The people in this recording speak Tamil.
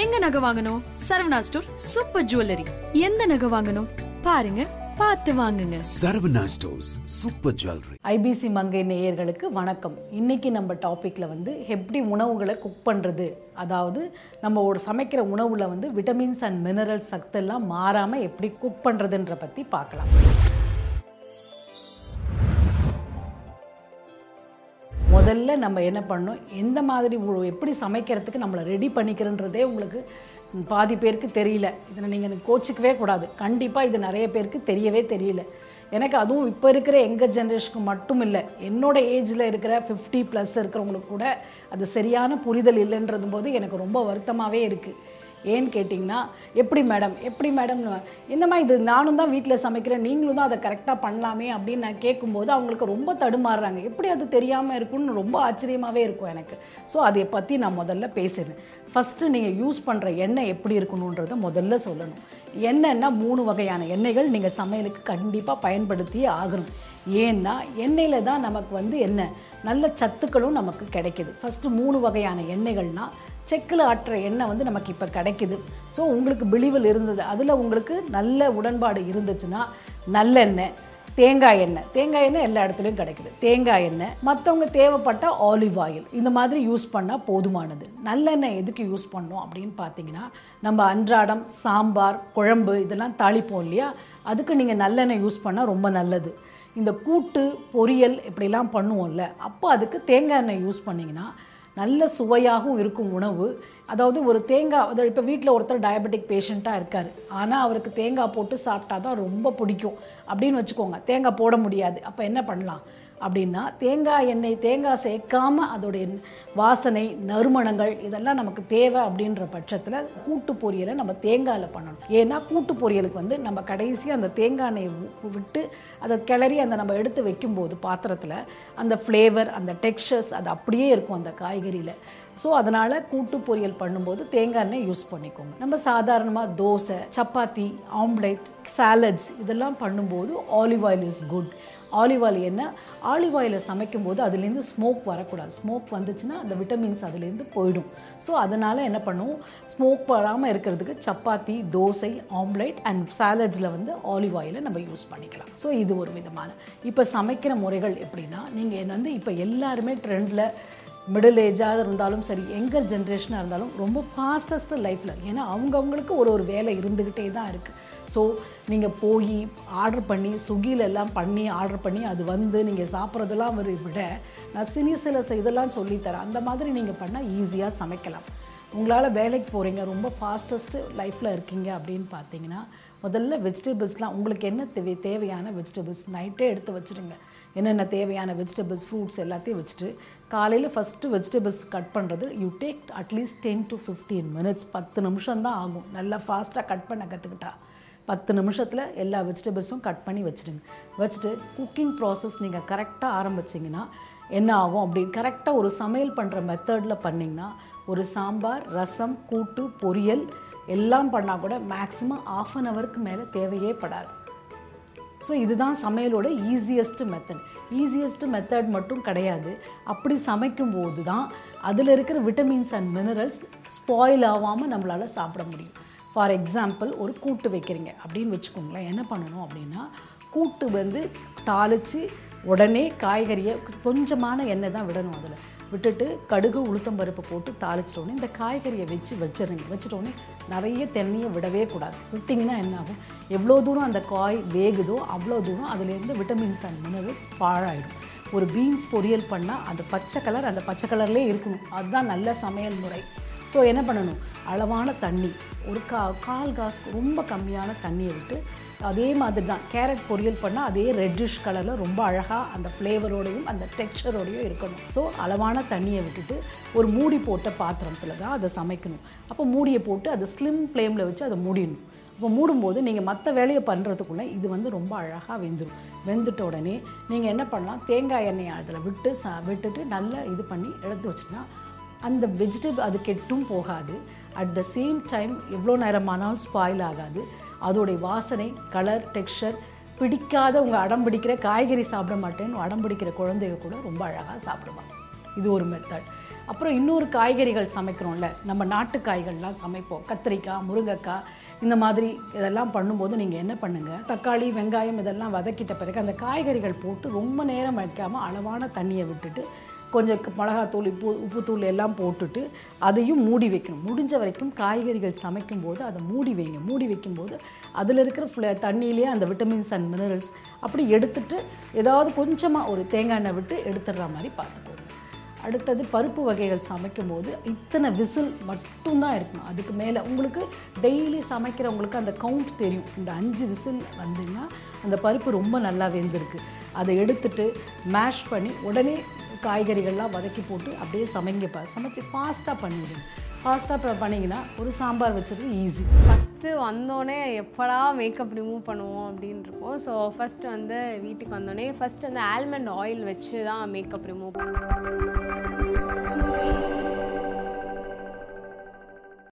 எங்க நகை வாங்கணும்? Saravana store super jewellery. எந்த நகை வாங்கணும்? பாருங்க பார்த்து வாங்குங்க. Saravana stores super jewellery. IBC Mangai நேயர்களுக்கு வணக்கம். இன்னைக்கு நம்ம டாப்பிக்கில் வந்து எப்படி உணவுகளை குக் பண்ணுறது அதாவது நம்ம ஒரு சமைக்கிற உணவில் வந்து விட்டமின்ஸ் அண்ட் மினரல்ஸ் சத்தெல்லாம் மாறாமல் எப்படி குக் பண்ணுறதுன்ற பற்றி பார்க்கலாம். முதல்ல நம்ம என்ன பண்ணணும்? எந்த மாதிரி எப்படி சமைக்கிறதுக்கு நம்மளை ரெடி பண்ணிக்கிறன்றதே உங்களுக்கு பாதி பேருக்கு தெரியல. இதில் நீங்கள் எனக்கு கோச்சிக்கவே கூடாது. கண்டிப்பாக இது நிறைய பேருக்கு தெரியவே தெரியல. எனக்கு அதுவும் இப்போ இருக்கிற எங்கள் ஜென்ரேஷனுக்கு மட்டும் இல்லை என்னோட ஏஜில் இருக்கிற ஃபிஃப்டி ப்ளஸ் இருக்கிறவங்களுக்கு கூட அது சரியான புரிதல் இல்லைன்றது போது எனக்கு ரொம்ப வருத்தமாகவே இருக்குது ஏன்னு கேட்டிங்கன்னா எப்படி மேடம்? எப்படி மேடம் என்னம்மா இது நானும் தான் வீட்டில் சமைக்கிறேன் நீங்களும் தான் அதை கரெக்டாக பண்ணலாமே அப்படின்னு நான் கேட்கும்போது அவங்களுக்கு ரொம்ப தடுமாறுறாங்க. எப்படி அது தெரியாமல் இருக்குன்னு ரொம்ப ஆச்சரியமாகவே இருக்கும் எனக்கு. ஸோ அதை பற்றி நான் முதல்ல பேசுகிறேன் ஃபஸ்ட்டு நீங்கள் யூஸ் பண்ணுற எண்ணெய் எப்படி இருக்கணுன்றதை முதல்ல சொல்லணும். எண்ணெய்னா மூணு வகையான எண்ணெய்கள் நீங்கள் சமையலுக்கு கண்டிப்பாக பயன்படுத்தியே ஆகணும். ஏன்னா எண்ணெயில் தான் நமக்கு வந்து என்ன? நல்ல சத்துக்களும் நமக்கு கிடைக்கிது. ஃபஸ்ட்டு மூணு வகையான எண்ணெய்கள்னால் செக்கில் ஆட்டுற எண்ணெய் வந்து நமக்கு இப்போ கிடைக்குது. ஸோ உங்களுக்கு பிளிவில் இருந்தது. அதில் உங்களுக்கு நல்ல உடன்பாடு இருந்துச்சுன்னா நல்லெண்ணெய் தேங்காய் எண்ணெய். தேங்காய் எண்ணெய் எல்லா இடத்துலையும் கிடைக்குது. தேங்காய் எண்ணெய். மற்றவங்க தேவைப்பட்ட ஆலிவ் ஆயில் இந்த மாதிரி யூஸ் பண்ணால் போதுமானது. நல்லெண்ணெய் எதுக்கு யூஸ் பண்ணோம் அப்படின்னு பார்த்தீங்கன்னா நம்ம அன்றாடம் சாம்பார் குழம்பு இதெல்லாம் தாளிப்போம் இல்லையா? அதுக்கு நீங்கள் நல்லெண்ணெய் யூஸ் பண்ணால் ரொம்ப நல்லது. இந்த கூட்டு பொரியல் இப்படிலாம் பண்ணுவோம்ல அப்போ அதுக்கு தேங்காய் எண்ணெய் யூஸ் பண்ணிங்கன்னா நல்ல சுவையாகவும் இருக்கும் உணவு. அதாவது ஒரு தேங்காய் அதாவது இப்போ வீட்டில் ஒருத்தர் டயபெட்டிக் பேஷண்ட்டாக இருக்கார். ஆனால் அவருக்கு தேங்காய் போட்டு சாப்பிட்டா தான் ரொம்ப பிடிக்கும். அப்படின்னு வச்சுக்கோங்க. தேங்காய் போட முடியாது. அப்போ என்ன பண்ணலாம்? அப்படின்னா தேங்காய் எண்ணெய் தேங்காய் சேர்க்காம அதோடைய வாசனை நறுமணங்கள் இதெல்லாம் நமக்கு தேவை அப்படின்ற பட்சத்தில் கூட்டு பொரியலை நம்ம தேங்காயில் பண்ணணும். ஏன்னா கூட்டு பொரியலுக்கு வந்து நம்ம கடைசியாக அந்த தேங்காய் எண்ணெயை விட்டு அதை கிளறி அந்த நம்ம எடுத்து வைக்கும்போது பாத்திரத்தில் அந்த ஃப்ளேவர் அந்த டெக்ஸ்சர்ஸ் அது அப்படியே இருக்கும் அந்த காய்கறியில். ஸோ அதனால் கூட்டு பொரியல் பண்ணும்போது தேங்காய் எண்ணெய் யூஸ் பண்ணிக்கோங்க. நம்ம சாதாரணமாக தோசை சப்பாத்தி ஆம்லேட் சாலட்ஸ் இதெல்லாம் பண்ணும்போது olive oil is good olive oil என்ன? ஆலிவ் ஆயிலில் சமைக்கும்போது அதுலேருந்து ஸ்மோக் வரக்கூடாது. ஸ்மோக் வந்துச்சுன்னா அந்த விட்டமின்ஸ் அதுலேருந்து போயிடும். ஸோ அதனால் என்ன பண்ணுவோம்? ஸ்மோக் வராமல் இருக்கிறதுக்கு சப்பாத்தி தோசை ஆம்லேட் அண்ட் சாலட்ஸில் வந்து ஆலிவ் ஆயிலை நம்ம யூஸ் பண்ணிக்கலாம். ஸோ இது ஒரு விதமான. இப்போ சமைக்கிற முறைகள் எப்படின்னா நீங்கள் வந்து இப்போ எல்லாருமே ட்ரெண்டில் மிடில் ஏஜாக இருந்தாலும் சரி எங்கர் ஜென்ரேஷனாக இருந்தாலும் ரொம்ப ஃபாஸ்டஸ்ட் லைஃப்பில் ஏன்னா அவங்கவுங்களுக்கு ஒரு ஒரு வேலை இருந்துக்கிட்டே தான் இருக்குது ஸோ நீங்கள் போய் ஆர்டர் பண்ணி ஸ்விக்கியில் எல்லாம் பண்ணி ஆர்டர் பண்ணி அது வந்து நீங்கள் சாப்பிட்றதெல்லாம் ஒரு விட நான் சினி சில இதெல்லாம் சொல்லித்தரேன். அந்த மாதிரி நீங்கள் பண்ணால் ஈஸியாக சமைக்கலாம். உங்களால் வேலைக்கு போகிறீங்க ரொம்ப ஃபாஸ்டஸ்ட்டு லைஃப்பில் இருக்கீங்க அப்படின்னு பார்த்தீங்கன்னா முதல்ல வெஜிடபிள்ஸ்லாம் உங்களுக்கு என்ன தேவை தேவையான வெஜிடபிள்ஸ் நைட்டே எடுத்து வச்சுருங்க. என்னென்ன தேவையான வெஜிடபிள்ஸ் ஃப்ரூட்ஸ் எல்லாத்தையும் வச்சுட்டு காலையில் ஃபஸ்ட்டு வெஜிடபிள்ஸ் கட் பண்ணுறது you take at least ten to fifteen minutes பத்து நிமிஷம் தான் ஆகும். நல்லா ஃபாஸ்ட்டாக கட் பண்ண கற்றுக்கிட்டா பத்து நிமிஷத்தில் எல்லா வெஜிடபிள்ஸும் கட் பண்ணி வச்சுடுங்க. வச்சுட்டு குக்கிங் ப்ராசஸ் நீங்கள் கரெக்டாக ஆரம்பிச்சிங்கன்னா என்ன ஆகும் அப்படின்னு கரெக்டாக ஒரு சமையல் பண்ணுற மெத்தடில் பண்ணிங்கன்னா ஒரு சாம்பார் ரசம் கூட்டு பொரியல் எல்லாம் பண்ணால் கூட மேக்ஸிமம் ஆஃப் அன் ஹவருக்கு மேலே தேவையே படாது. ஸோ இதுதான் சமையலோட ஈஸியஸ்ட்டு மெத்தட் ஈஸியஸ்ட்டு மெத்தட் மட்டும் கிடையாது. அப்படி சமைக்கும்போது தான் அதில் இருக்கிற விட்டமின்ஸ் அண்ட் மினரல்ஸ் ஸ்பாயில் ஆகாமல் நம்மளால் சாப்பிட முடியும். ஃபார் எக்ஸாம்பிள் ஒரு கூட்டு வைக்கிறீங்க. அப்படின்னு வச்சுக்கோங்களேன். என்ன பண்ணணும் அப்படின்னா கூட்டு வந்து தாளித்து உடனே காய்கறியை கொஞ்சமான எண்ணெய் தான் விடணும் அதில். விட்டுட்டு கடுகு உளுத்தம் பருப்பு போட்டு தாளிச்சிட்டோன்னே இந்த காய்கறியை வச்சு வச்சிருங்க. வச்சிட்டோன்னே நிறைய தண்ணியை விடவே கூடாது. விட்டிங்கன்னா என்ன ஆகும்? எவ்வளோ தூரம் அந்த காய் வேகுதோ அவ்வளோ தூரம் அதுலேருந்து விட்டமின்ஸ் அண்ட் மினரல்ஸ் பாழாயிடும். ஒரு பீன்ஸ் பொரியல் பண்ணால் அந்த பச்சை கலர் அந்த பச்சை கலர்லேயே இருக்கணும். அதுதான் நல்ல சமையல் முறை. ஸோ என்ன பண்ணணும்? அளவான தண்ணி. ஒரு கா கால் காசுக்கு ரொம்ப கம்மியான தண்ணியை விட்டு அதே மாதிரி தான் கேரட் பொரியல் பண்ணால் அதே ரெட்டிஷ் கலரில் ரொம்ப அழகாக அந்த ஃப்ளேவரோடையும் அந்த டெக்ஸ்டரோடையும் இருக்கணும். ஸோ அளவான தண்ணியை விட்டுட்டு ஒரு மூடி போட்ட பாத்திரத்தில் தான் அதை சமைக்கணும். அப்போ மூடியை போட்டு அதை ஸ்லிம் ஃப்ளேமில் வச்சு அதை மூடிடணும். அப்போ மூடும்போது நீங்கள் மற்ற வேலையை பண்ணுறதுக்குள்ளே இது வந்து ரொம்ப அழகாக வெந்துடும் வெந்துட்ட உடனே நீங்கள் என்ன பண்ணலாம்? தேங்காய் எண்ணெயை அதில் விட்டு ச விட்டுட்டு நல்லா இது பண்ணி எடுத்து வச்சுட்டா அந்த வெஜிடபிள் அது கெட்டும் போகாது. அட் த சேம் டைம் எவ்வளோ நேரமானாலும் ஸ்பாயில் ஆகாது. அதோடைய வாசனை கலர் டெக்ஸ்சர் பிடிக்காத உங்கள் அடம் பிடிக்கிற காய்கறி சாப்பிட மாட்டேன்னு அடம் பிடிக்கிற குழந்தைங்க கூட ரொம்ப அழகாக சாப்பிடுவாங்க. இது ஒரு மெத்தட் அப்புறம் இன்னொரு காய்கறிகள் சமைக்கிறோம்ல நம்ம நாட்டு காய்கள்லாம் சமைப்போம். கத்திரிக்காய் முருங்கைக்காய் இந்த மாதிரி இதெல்லாம் பண்ணும்போது நீங்கள் என்ன பண்ணுங்கள் தக்காளி வெங்காயம் இதெல்லாம் வதக்கிட்ட பிறகு அந்த காய்கறிகள் போட்டு ரொம்ப நேரம் வைக்காமல் அளவான தண்ணியை விட்டுட்டு கொஞ்சம் மிளகாத்தூள் உப்பு உப்புத்தூள் எல்லாம் போட்டுட்டு அதையும் மூடி வைக்கணும். முடிஞ்ச வரைக்கும் காய்கறிகள் சமைக்கும்போது அதை மூடி வைங்க. மூடி வைக்கும்போது அதில் இருக்கிற ஃப்ள தண்ணியிலேயே அந்த விட்டமின்ஸ் அண்ட் மினரல்ஸ் அப்படி எடுத்துட்டு ஏதாவது கொஞ்சமாக ஒரு தேங்காய் எண்ணெய் விட்டு எடுத்துடுற மாதிரி பார்த்துக்கோங்க. அடுத்தது பருப்பு வகைகள் சமைக்கும்போது இத்தனை விசில் மட்டும்தான் இருக்கணும். அதுக்கு மேலே உங்களுக்கு டெய்லி சமைக்கிறவங்களுக்கு அந்த கவுண்ட் தெரியும். இந்த அஞ்சு விசில் வந்தீங்கன்னா அந்த பருப்பு ரொம்ப நல்லா வெந்திருக்கு. அதை எடுத்துட்டு மேஷ் பண்ணி உடனே காய்கறிகள்லாம் வதக்கி போட்டு அப்படியே சமைங்கப்பா சமைச்சு ஃபாஸ்ட்டாக பண்ணிவிடுங்க. ஃபாஸ்ட்டாக பண்ணிங்கன்னா ஒரு சாம்பார் வச்சுட்டு ஈஸி ஃபஸ்ட்டு வந்தோடனே எப்படா மேக்கப் ரிமூவ் பண்ணுவோம் அப்படின்னு இருக்கும் ஸோ ஃபஸ்ட்டு வந்து வீட்டுக்கு வந்தோடனே ஃபஸ்ட்டு வந்து ஆல்மண்ட் ஆயில் வச்சு தான் மேக்கப் ரிமூவ் பண்ணுவோம்.